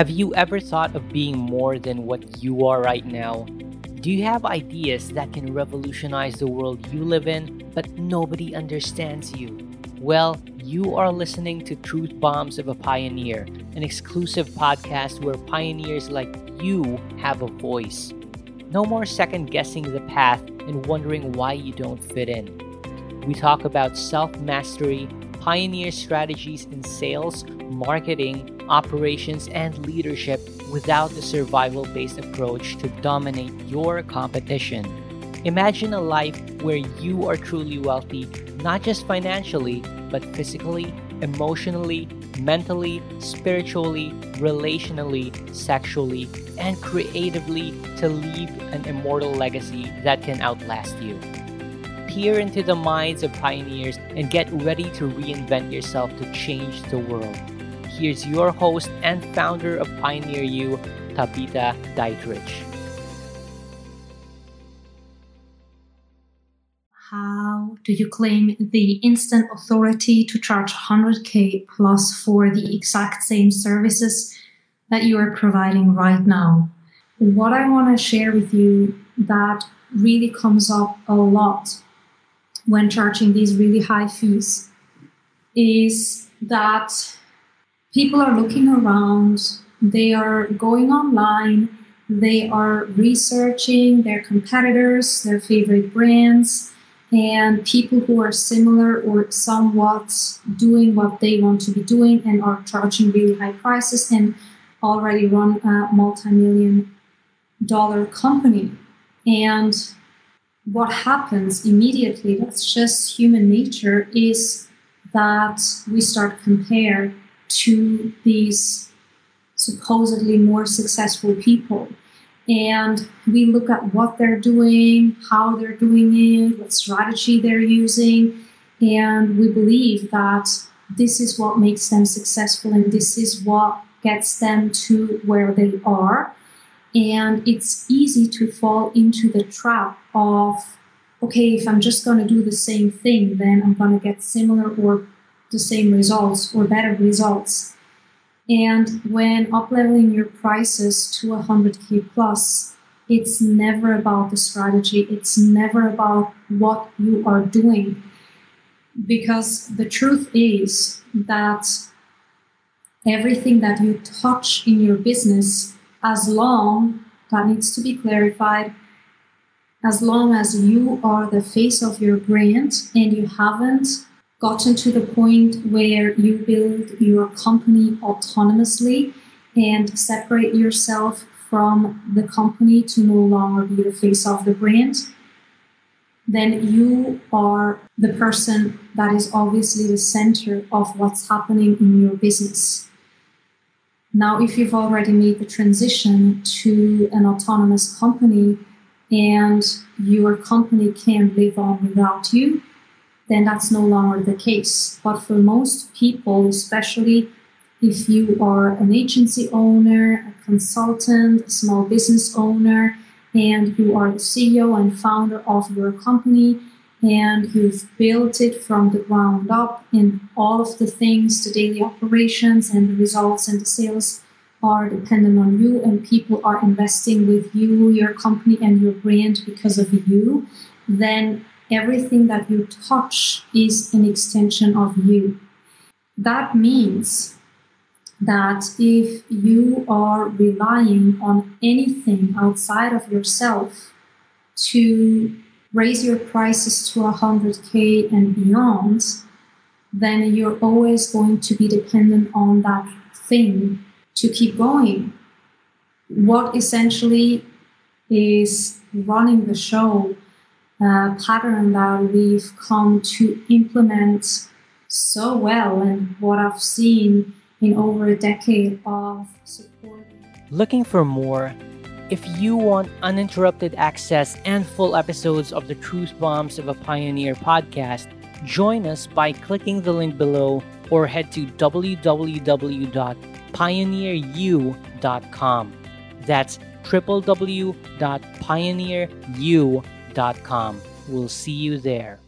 Have you ever thought of being more than what you are right now? Do you have ideas that can revolutionize the world you live in, but nobody understands you? Well, you are listening to Truth Bombs of a Pioneer, an exclusive podcast where pioneers like you have a voice. No more second guessing the path and wondering why you don't fit in. We talk about self mastery, pioneer strategies in sales, marketing, operations, and leadership without the survival based approach to dominate your competition. Imagine a life where you are truly wealthy, not just financially, but physically, emotionally, mentally, spiritually, relationally, sexually, and creatively to leave an immortal legacy that can outlast you peer into the minds of pioneers and get ready to reinvent yourself to change the world. Here's your host and founder of Pioneer U, Tabitha Dietrich. How do you claim the instant authority to charge 100k plus for the exact same services that you are providing right now? What I want to share with you that really comes up a lot when charging these really high fees is that people are looking around, they are going online, they are researching their competitors, their favorite brands, and people who are similar or somewhat doing what they want to be doing and are charging really high prices and already run a multi-million dollar company. And what happens immediately, that's just human nature, is that we start compare to these supposedly more successful people. And we look at what they're doing, how they're doing it, what strategy they're using, and we believe that this is what makes them successful and this is what gets them to where they are. And it's easy to fall into the trap of, okay, if I'm just going to do the same thing, then I'm going to get similar or the same results or better results. And when upleveling your prices to 100k plus, it's never about the strategy, it's never about what you are doing. Because the truth is that everything that you touch in your business as long, that needs to be clarified, as long as you are the face of your brand and you haven't gotten to the point where you build your company autonomously and separate yourself from the company to no longer be the face of the brand, then you are the person that is obviously the center of what's happening in your business. Now, if you've already made the transition to an autonomous company and your company can live on without you, then that's no longer the case. But for most people, especially if you are an agency owner, a consultant, a small business owner, and you are the CEO and founder of your company, and you've built it from the ground up in all of the things, the daily operations and the results and the sales are dependent on you and people are investing with you, your company and your brand because of you, then everything that you touch is an extension of you. That means that if you are relying on anything outside of yourself to raise your prices to 100k and beyond, then you're always going to be dependent on that thing to keep going. What essentially is running the show uh, pattern that we've come to implement so well and what I've seen in over a decade of support. Looking for more? If you want uninterrupted access and full episodes of the Truth Bombs of a Pioneer podcast, join us by clicking the link below or head to www.pioneeru.com. That's www.pioneeru.com. We'll see you there.